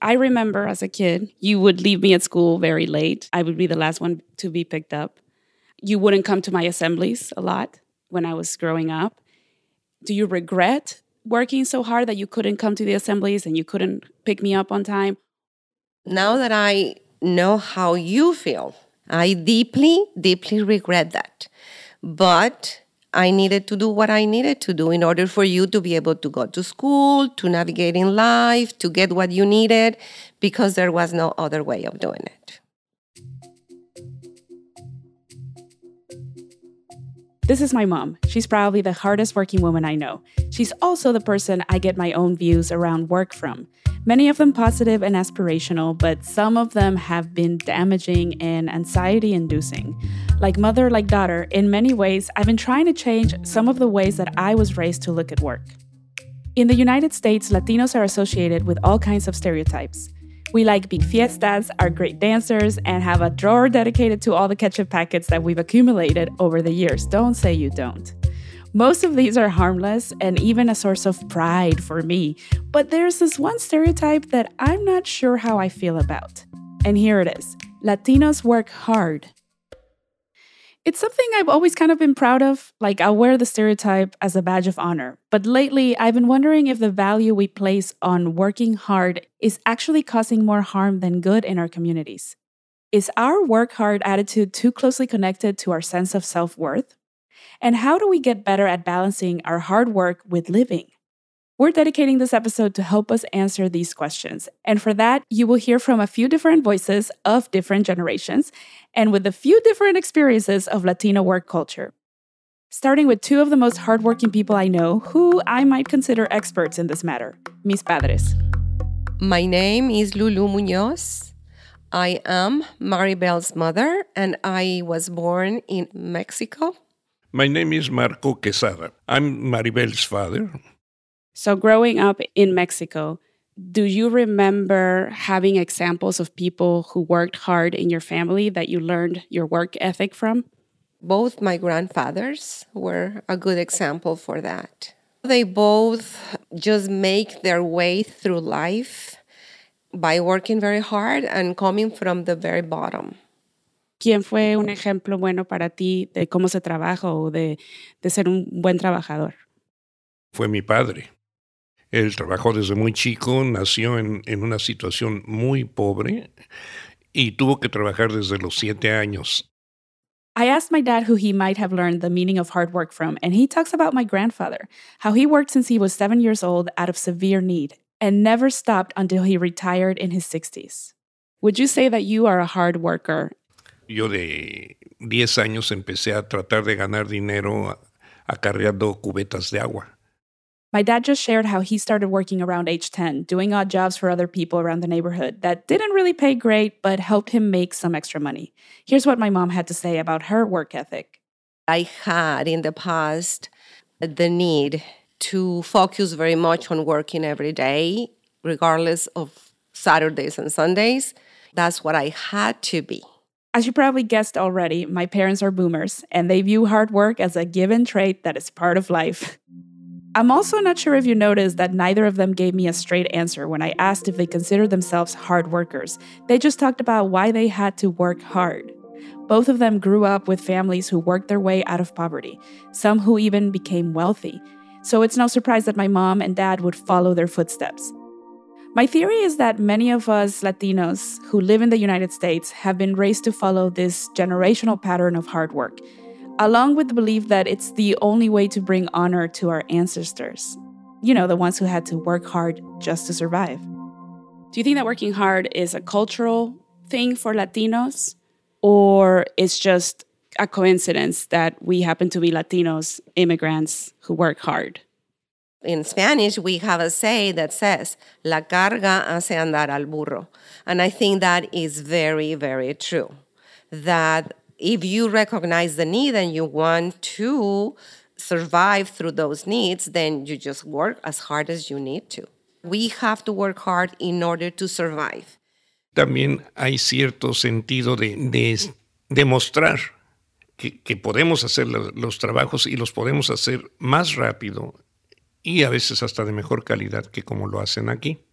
I remember as a kid, you would leave me at school very late. I would be the last one to be picked up. You wouldn't come to my assemblies a lot when I was growing up. Do you regret working so hard that you couldn't come to the assemblies and you couldn't pick me up on time? Now that I know how you feel, I deeply, deeply regret that. But I needed to do what I needed to do in order for you to be able to go to school, to navigate in life, to get what you needed, because there was no other way of doing it. This is my mom. She's probably the hardest working woman I know. She's also the person I get my own views around work from. Many of them positive and aspirational, but some of them have been damaging and anxiety inducing. Like mother, like daughter, in many ways, I've been trying to change some of the ways that I was raised to look at work. In the United States, Latinos are associated with all kinds of stereotypes. We like big fiestas, are great dancers, and have a drawer dedicated to all the ketchup packets that we've accumulated over the years. Don't say you don't. Most of these are harmless and even a source of pride for me, but there's this one stereotype that I'm not sure how I feel about. And here it is Latinos work hard. It's something I've always kind of been proud of. Like, I'll wear the stereotype as a badge of honor. But lately, I've been wondering if the value we place on working hard is actually causing more harm than good in our communities. Is our work hard attitude too closely connected to our sense of self worth? And how do we get better at balancing our hard work with living? We're dedicating this episode to help us answer these questions. And for that, you will hear from a few different voices of different generations and with a few different experiences of Latino work culture. Starting with two of the most hardworking people I know who I might consider experts in this matter mis padres. My name is Lulu Munoz. I am Maribel's mother, and I was born in Mexico. My name is Marco Quezada. I'm Maribel's father. So, growing up in Mexico, do you remember having examples of people who worked hard in your family that you learned your work ethic from? Both my grandfathers were a good example for that. They both just make their way through life by working very hard and coming from the very bottom. ¿Quién fue un ejemplo bueno para ti de cómo se trabaja o de, de ser un buen trabajador? Fue mi padre. Él trabajó desde muy chico, nació en, en una situación muy pobre y tuvo que trabajar desde los siete años. I asked my dad who he might have learned the meaning of hard work from, and he talks about my grandfather, how he worked since he was seven years old out of severe need and never stopped until he retired in his 60s. Would you say that you are a hard worker? Yo de 10 años empecé a tratar de ganar dinero acarreando cubetas de agua. My dad just shared how he started working around age 10, doing odd jobs for other people around the neighborhood that didn't really pay great, but helped him make some extra money. Here's what my mom had to say about her work ethic. I had in the past the need to focus very much on working every day, regardless of Saturdays and Sundays. That's what I had to be. As you probably guessed already, my parents are boomers, and they view hard work as a given trait that is part of life. I'm also not sure if you noticed that neither of them gave me a straight answer when I asked if they considered themselves hard workers. They just talked about why they had to work hard. Both of them grew up with families who worked their way out of poverty, some who even became wealthy. So it's no surprise that my mom and dad would follow their footsteps. My theory is that many of us Latinos who live in the United States have been raised to follow this generational pattern of hard work along with the belief that it's the only way to bring honor to our ancestors. You know, the ones who had to work hard just to survive. Do you think that working hard is a cultural thing for Latinos, or it's just a coincidence that we happen to be Latinos immigrants who work hard? In Spanish, we have a say that says, La carga hace andar al burro. And I think that is very, very true. That if you recognize the need and you want to survive through those needs, then you just work as hard as you need to. We have to work hard in order to survive. También hay cierto sentido de, de demostrar que, que, podemos hacer los trabajos y los podemos hacer más rápido y a veces hasta de mejor calidad que como lo hacen aquí.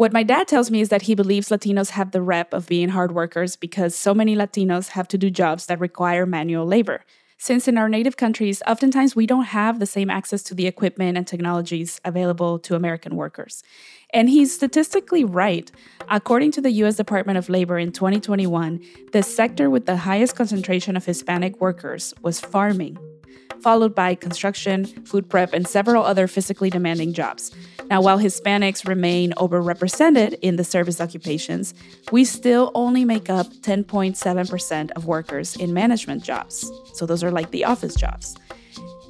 What my dad tells me is that he believes Latinos have the rep of being hard workers because so many Latinos have to do jobs that require manual labor. Since in our native countries, oftentimes we don't have the same access to the equipment and technologies available to American workers. And he's statistically right. According to the US Department of Labor in 2021, the sector with the highest concentration of Hispanic workers was farming, followed by construction, food prep, and several other physically demanding jobs. Now, while Hispanics remain overrepresented in the service occupations, we still only make up 10.7% of workers in management jobs. So, those are like the office jobs.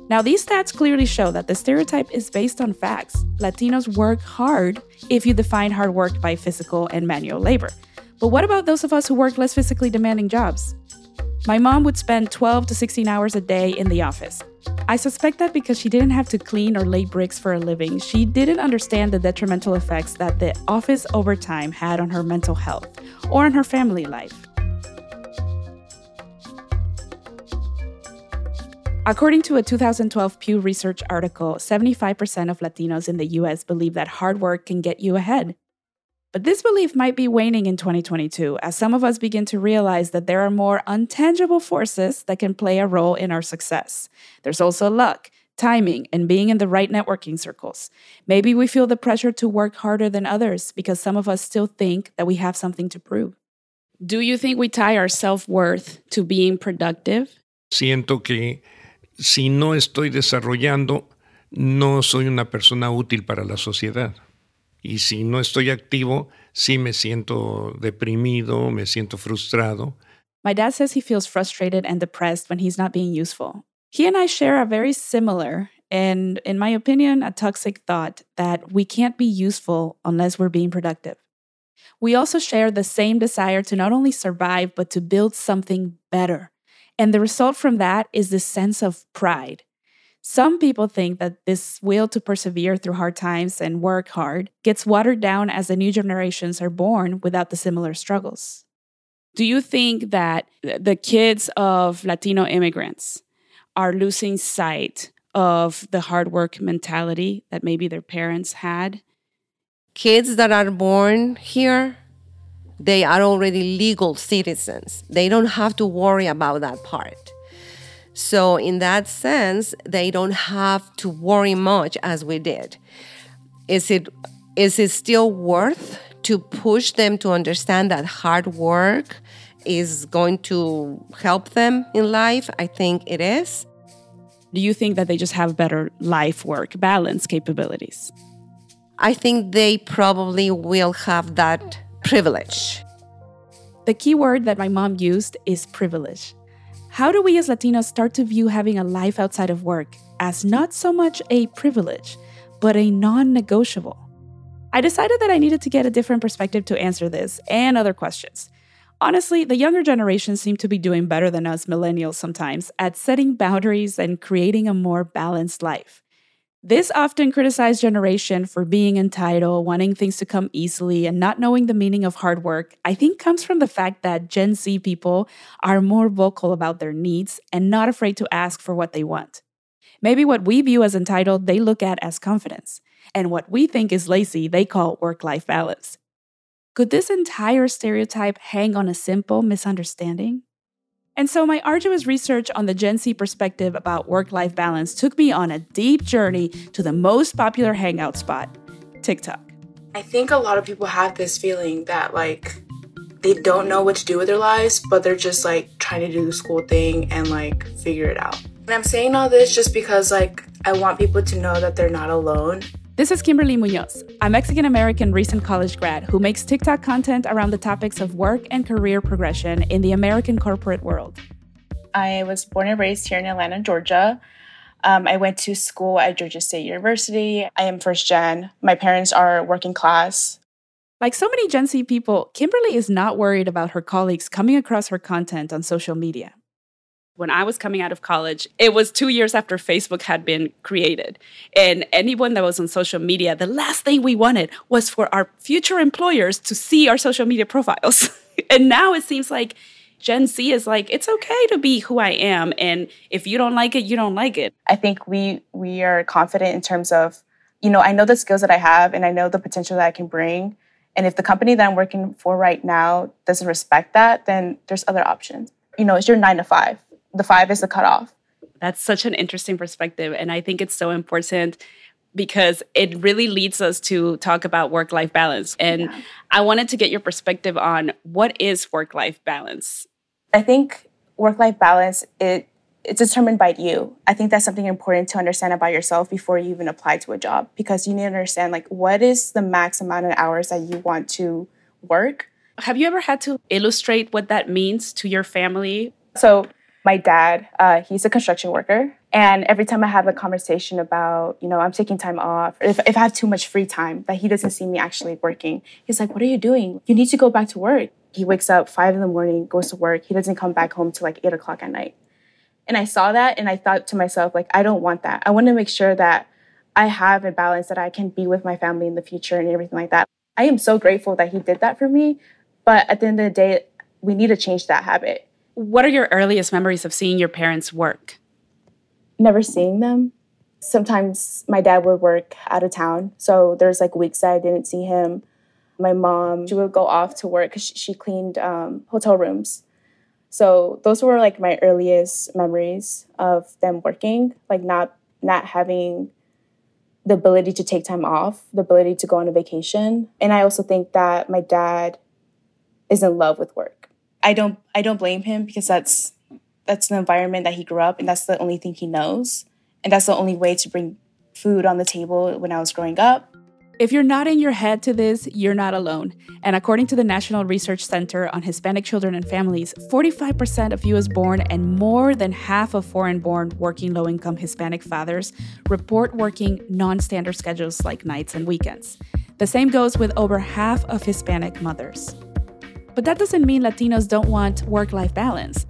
Now, these stats clearly show that the stereotype is based on facts. Latinos work hard if you define hard work by physical and manual labor. But what about those of us who work less physically demanding jobs? My mom would spend 12 to 16 hours a day in the office. I suspect that because she didn't have to clean or lay bricks for a living, she didn't understand the detrimental effects that the office overtime had on her mental health or on her family life. According to a 2012 Pew Research article, 75% of Latinos in the US believe that hard work can get you ahead. But this belief might be waning in 2022 as some of us begin to realize that there are more untangible forces that can play a role in our success. There's also luck, timing, and being in the right networking circles. Maybe we feel the pressure to work harder than others because some of us still think that we have something to prove. Do you think we tie our self worth to being productive? Siento que si no estoy desarrollando, no soy una persona útil para la sociedad. Y si no estoy activo, sí me siento deprimido, me siento frustrado. My dad says he feels frustrated and depressed when he's not being useful. He and I share a very similar and, in my opinion, a toxic thought that we can't be useful unless we're being productive. We also share the same desire to not only survive, but to build something better. And the result from that is this sense of pride. Some people think that this will to persevere through hard times and work hard gets watered down as the new generations are born without the similar struggles. Do you think that the kids of Latino immigrants are losing sight of the hard work mentality that maybe their parents had? Kids that are born here they are already legal citizens. They don't have to worry about that part. So, in that sense, they don't have to worry much as we did. Is it is it still worth to push them to understand that hard work is going to help them in life? I think it is. Do you think that they just have better life work balance capabilities? I think they probably will have that privilege. The key word that my mom used is privilege. How do we as Latinos start to view having a life outside of work as not so much a privilege, but a non negotiable? I decided that I needed to get a different perspective to answer this and other questions. Honestly, the younger generation seem to be doing better than us millennials sometimes at setting boundaries and creating a more balanced life. This often criticized generation for being entitled, wanting things to come easily, and not knowing the meaning of hard work, I think comes from the fact that Gen Z people are more vocal about their needs and not afraid to ask for what they want. Maybe what we view as entitled, they look at as confidence, and what we think is lazy, they call work life balance. Could this entire stereotype hang on a simple misunderstanding? And so, my arduous research on the Gen Z perspective about work life balance took me on a deep journey to the most popular hangout spot TikTok. I think a lot of people have this feeling that, like, they don't know what to do with their lives, but they're just like trying to do the school thing and like figure it out. And I'm saying all this just because, like, I want people to know that they're not alone this is Kimberly Munoz, a Mexican American recent college grad who makes TikTok content around the topics of work and career progression in the American corporate world. I was born and raised here in Atlanta, Georgia. Um, I went to school at Georgia State University. I am first gen. My parents are working class. Like so many Gen Z people, Kimberly is not worried about her colleagues coming across her content on social media when I was coming out of college, it was two years after Facebook had been created. And anyone that was on social media, the last thing we wanted was for our future employers to see our social media profiles. and now it seems like Gen Z is like, it's okay to be who I am. And if you don't like it, you don't like it. I think we we are confident in terms of, you know, I know the skills that I have and I know the potential that I can bring. And if the company that I'm working for right now doesn't respect that, then there's other options. You know, it's your nine to five. The five is the cutoff. That's such an interesting perspective. And I think it's so important because it really leads us to talk about work life balance. And yeah. I wanted to get your perspective on what is work life balance? I think work life balance it it's determined by you. I think that's something important to understand about yourself before you even apply to a job because you need to understand like what is the max amount of hours that you want to work. Have you ever had to illustrate what that means to your family? So my dad, uh, he's a construction worker. And every time I have a conversation about, you know, I'm taking time off, if, if I have too much free time, that he doesn't see me actually working, he's like, What are you doing? You need to go back to work. He wakes up five in the morning, goes to work. He doesn't come back home till like eight o'clock at night. And I saw that and I thought to myself, like, I don't want that. I want to make sure that I have a balance that I can be with my family in the future and everything like that. I am so grateful that he did that for me. But at the end of the day, we need to change that habit what are your earliest memories of seeing your parents work? Never seeing them. Sometimes my dad would work out of town. So there's like weeks that I didn't see him. My mom, she would go off to work because she cleaned um, hotel rooms. So those were like my earliest memories of them working, like not not having the ability to take time off, the ability to go on a vacation. And I also think that my dad is in love with work. I don't I don't blame him because that's that's the environment that he grew up and that's the only thing he knows. And that's the only way to bring food on the table when I was growing up. If you're nodding your head to this, you're not alone. And according to the National Research Center on Hispanic Children and Families, 45% of US born and more than half of foreign born working low income Hispanic fathers report working non standard schedules like nights and weekends. The same goes with over half of Hispanic mothers. But that doesn't mean Latinos don't want work life balance.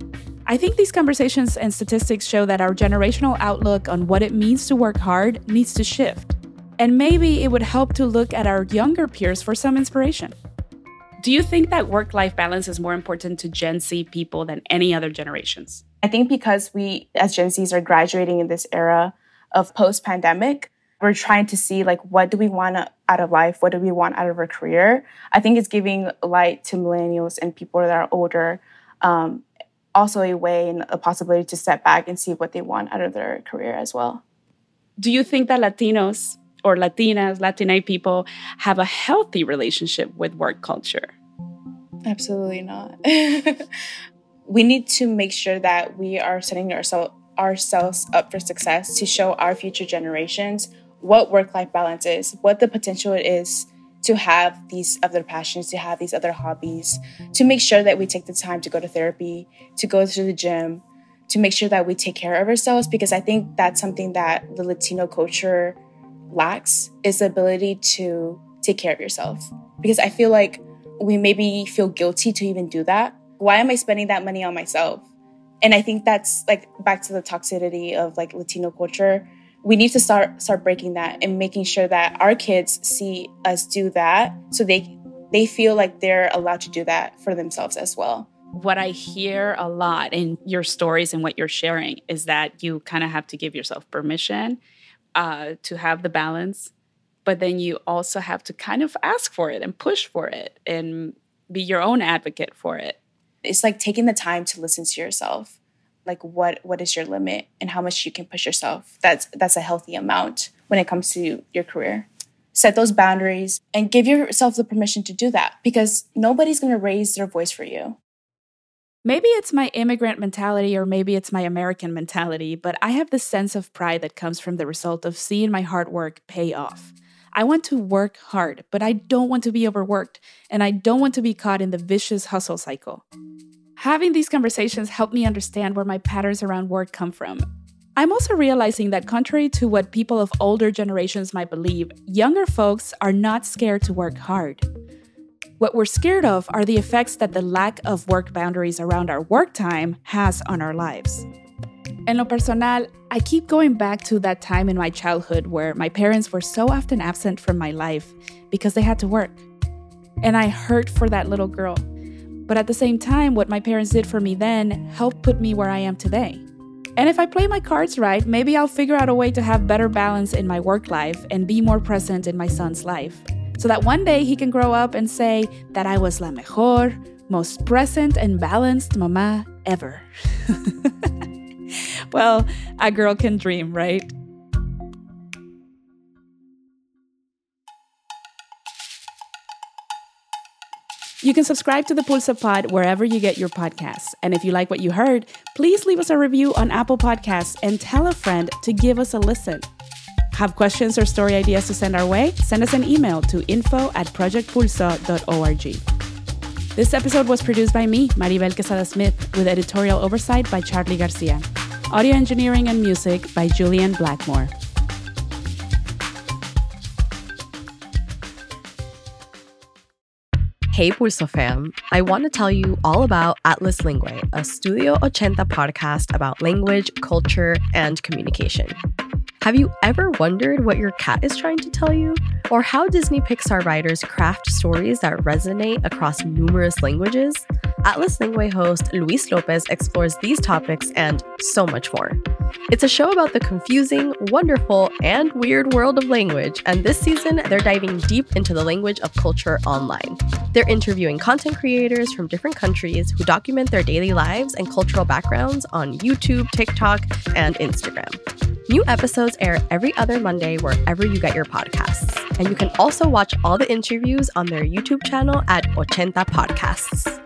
I think these conversations and statistics show that our generational outlook on what it means to work hard needs to shift. And maybe it would help to look at our younger peers for some inspiration. Do you think that work life balance is more important to Gen Z people than any other generations? I think because we, as Gen Zs, are graduating in this era of post pandemic, we're trying to see like what do we want out of life? What do we want out of our career? I think it's giving light to millennials and people that are older um, also a way and a possibility to step back and see what they want out of their career as well. Do you think that latinos or latinas latina people have a healthy relationship with work culture? Absolutely not. We need to make sure that we are setting ourselves ourselves up for success to show our future generations what work life balance is, what the potential it is to have these other passions, to have these other hobbies, to make sure that we take the time to go to therapy, to go to the gym, to make sure that we take care of ourselves because I think that's something that the Latino culture lacks is the ability to take care of yourself. Because I feel like we maybe feel guilty to even do that. Why am I spending that money on myself? And I think that's like back to the toxicity of like Latino culture we need to start start breaking that and making sure that our kids see us do that so they they feel like they're allowed to do that for themselves as well. What i hear a lot in your stories and what you're sharing is that you kind of have to give yourself permission uh, to have the balance but then you also have to kind of ask for it and push for it and be your own advocate for it. It's like taking the time to listen to yourself like what what is your limit and how much you can push yourself that's that's a healthy amount when it comes to your career set those boundaries and give yourself the permission to do that because nobody's going to raise their voice for you Maybe it's my immigrant mentality or maybe it's my American mentality, but I have this sense of pride that comes from the result of seeing my hard work pay off. I want to work hard, but I don't want to be overworked, and I don't want to be caught in the vicious hustle cycle. Having these conversations helped me understand where my patterns around work come from. I'm also realizing that, contrary to what people of older generations might believe, younger folks are not scared to work hard. What we're scared of are the effects that the lack of work boundaries around our work time has on our lives. En lo personal, I keep going back to that time in my childhood where my parents were so often absent from my life because they had to work. And I hurt for that little girl but at the same time, what my parents did for me then helped put me where I am today. And if I play my cards right, maybe I'll figure out a way to have better balance in my work life and be more present in my son's life. so that one day he can grow up and say that I was la mejor, most present and balanced mama ever. well, a girl can dream, right? You can subscribe to the Pulso Pod wherever you get your podcasts. And if you like what you heard, please leave us a review on Apple Podcasts and tell a friend to give us a listen. Have questions or story ideas to send our way? Send us an email to info at projectpulso.org. This episode was produced by me, Maribel Quezada Smith, with editorial oversight by Charlie Garcia. Audio engineering and music by Julian Blackmore. Hey Pulso fam, I want to tell you all about Atlas Lingüe, a Studio 80 podcast about language, culture, and communication. Have you ever wondered what your cat is trying to tell you? Or how Disney Pixar writers craft stories that resonate across numerous languages? Atlas Lingüe host Luis Lopez explores these topics and so much more. It's a show about the confusing, wonderful, and weird world of language, and this season they're diving deep into the language of culture online. They're interviewing content creators from different countries who document their daily lives and cultural backgrounds on YouTube, TikTok, and Instagram. New episodes air every other Monday wherever you get your podcasts. And you can also watch all the interviews on their YouTube channel at Ochenta Podcasts.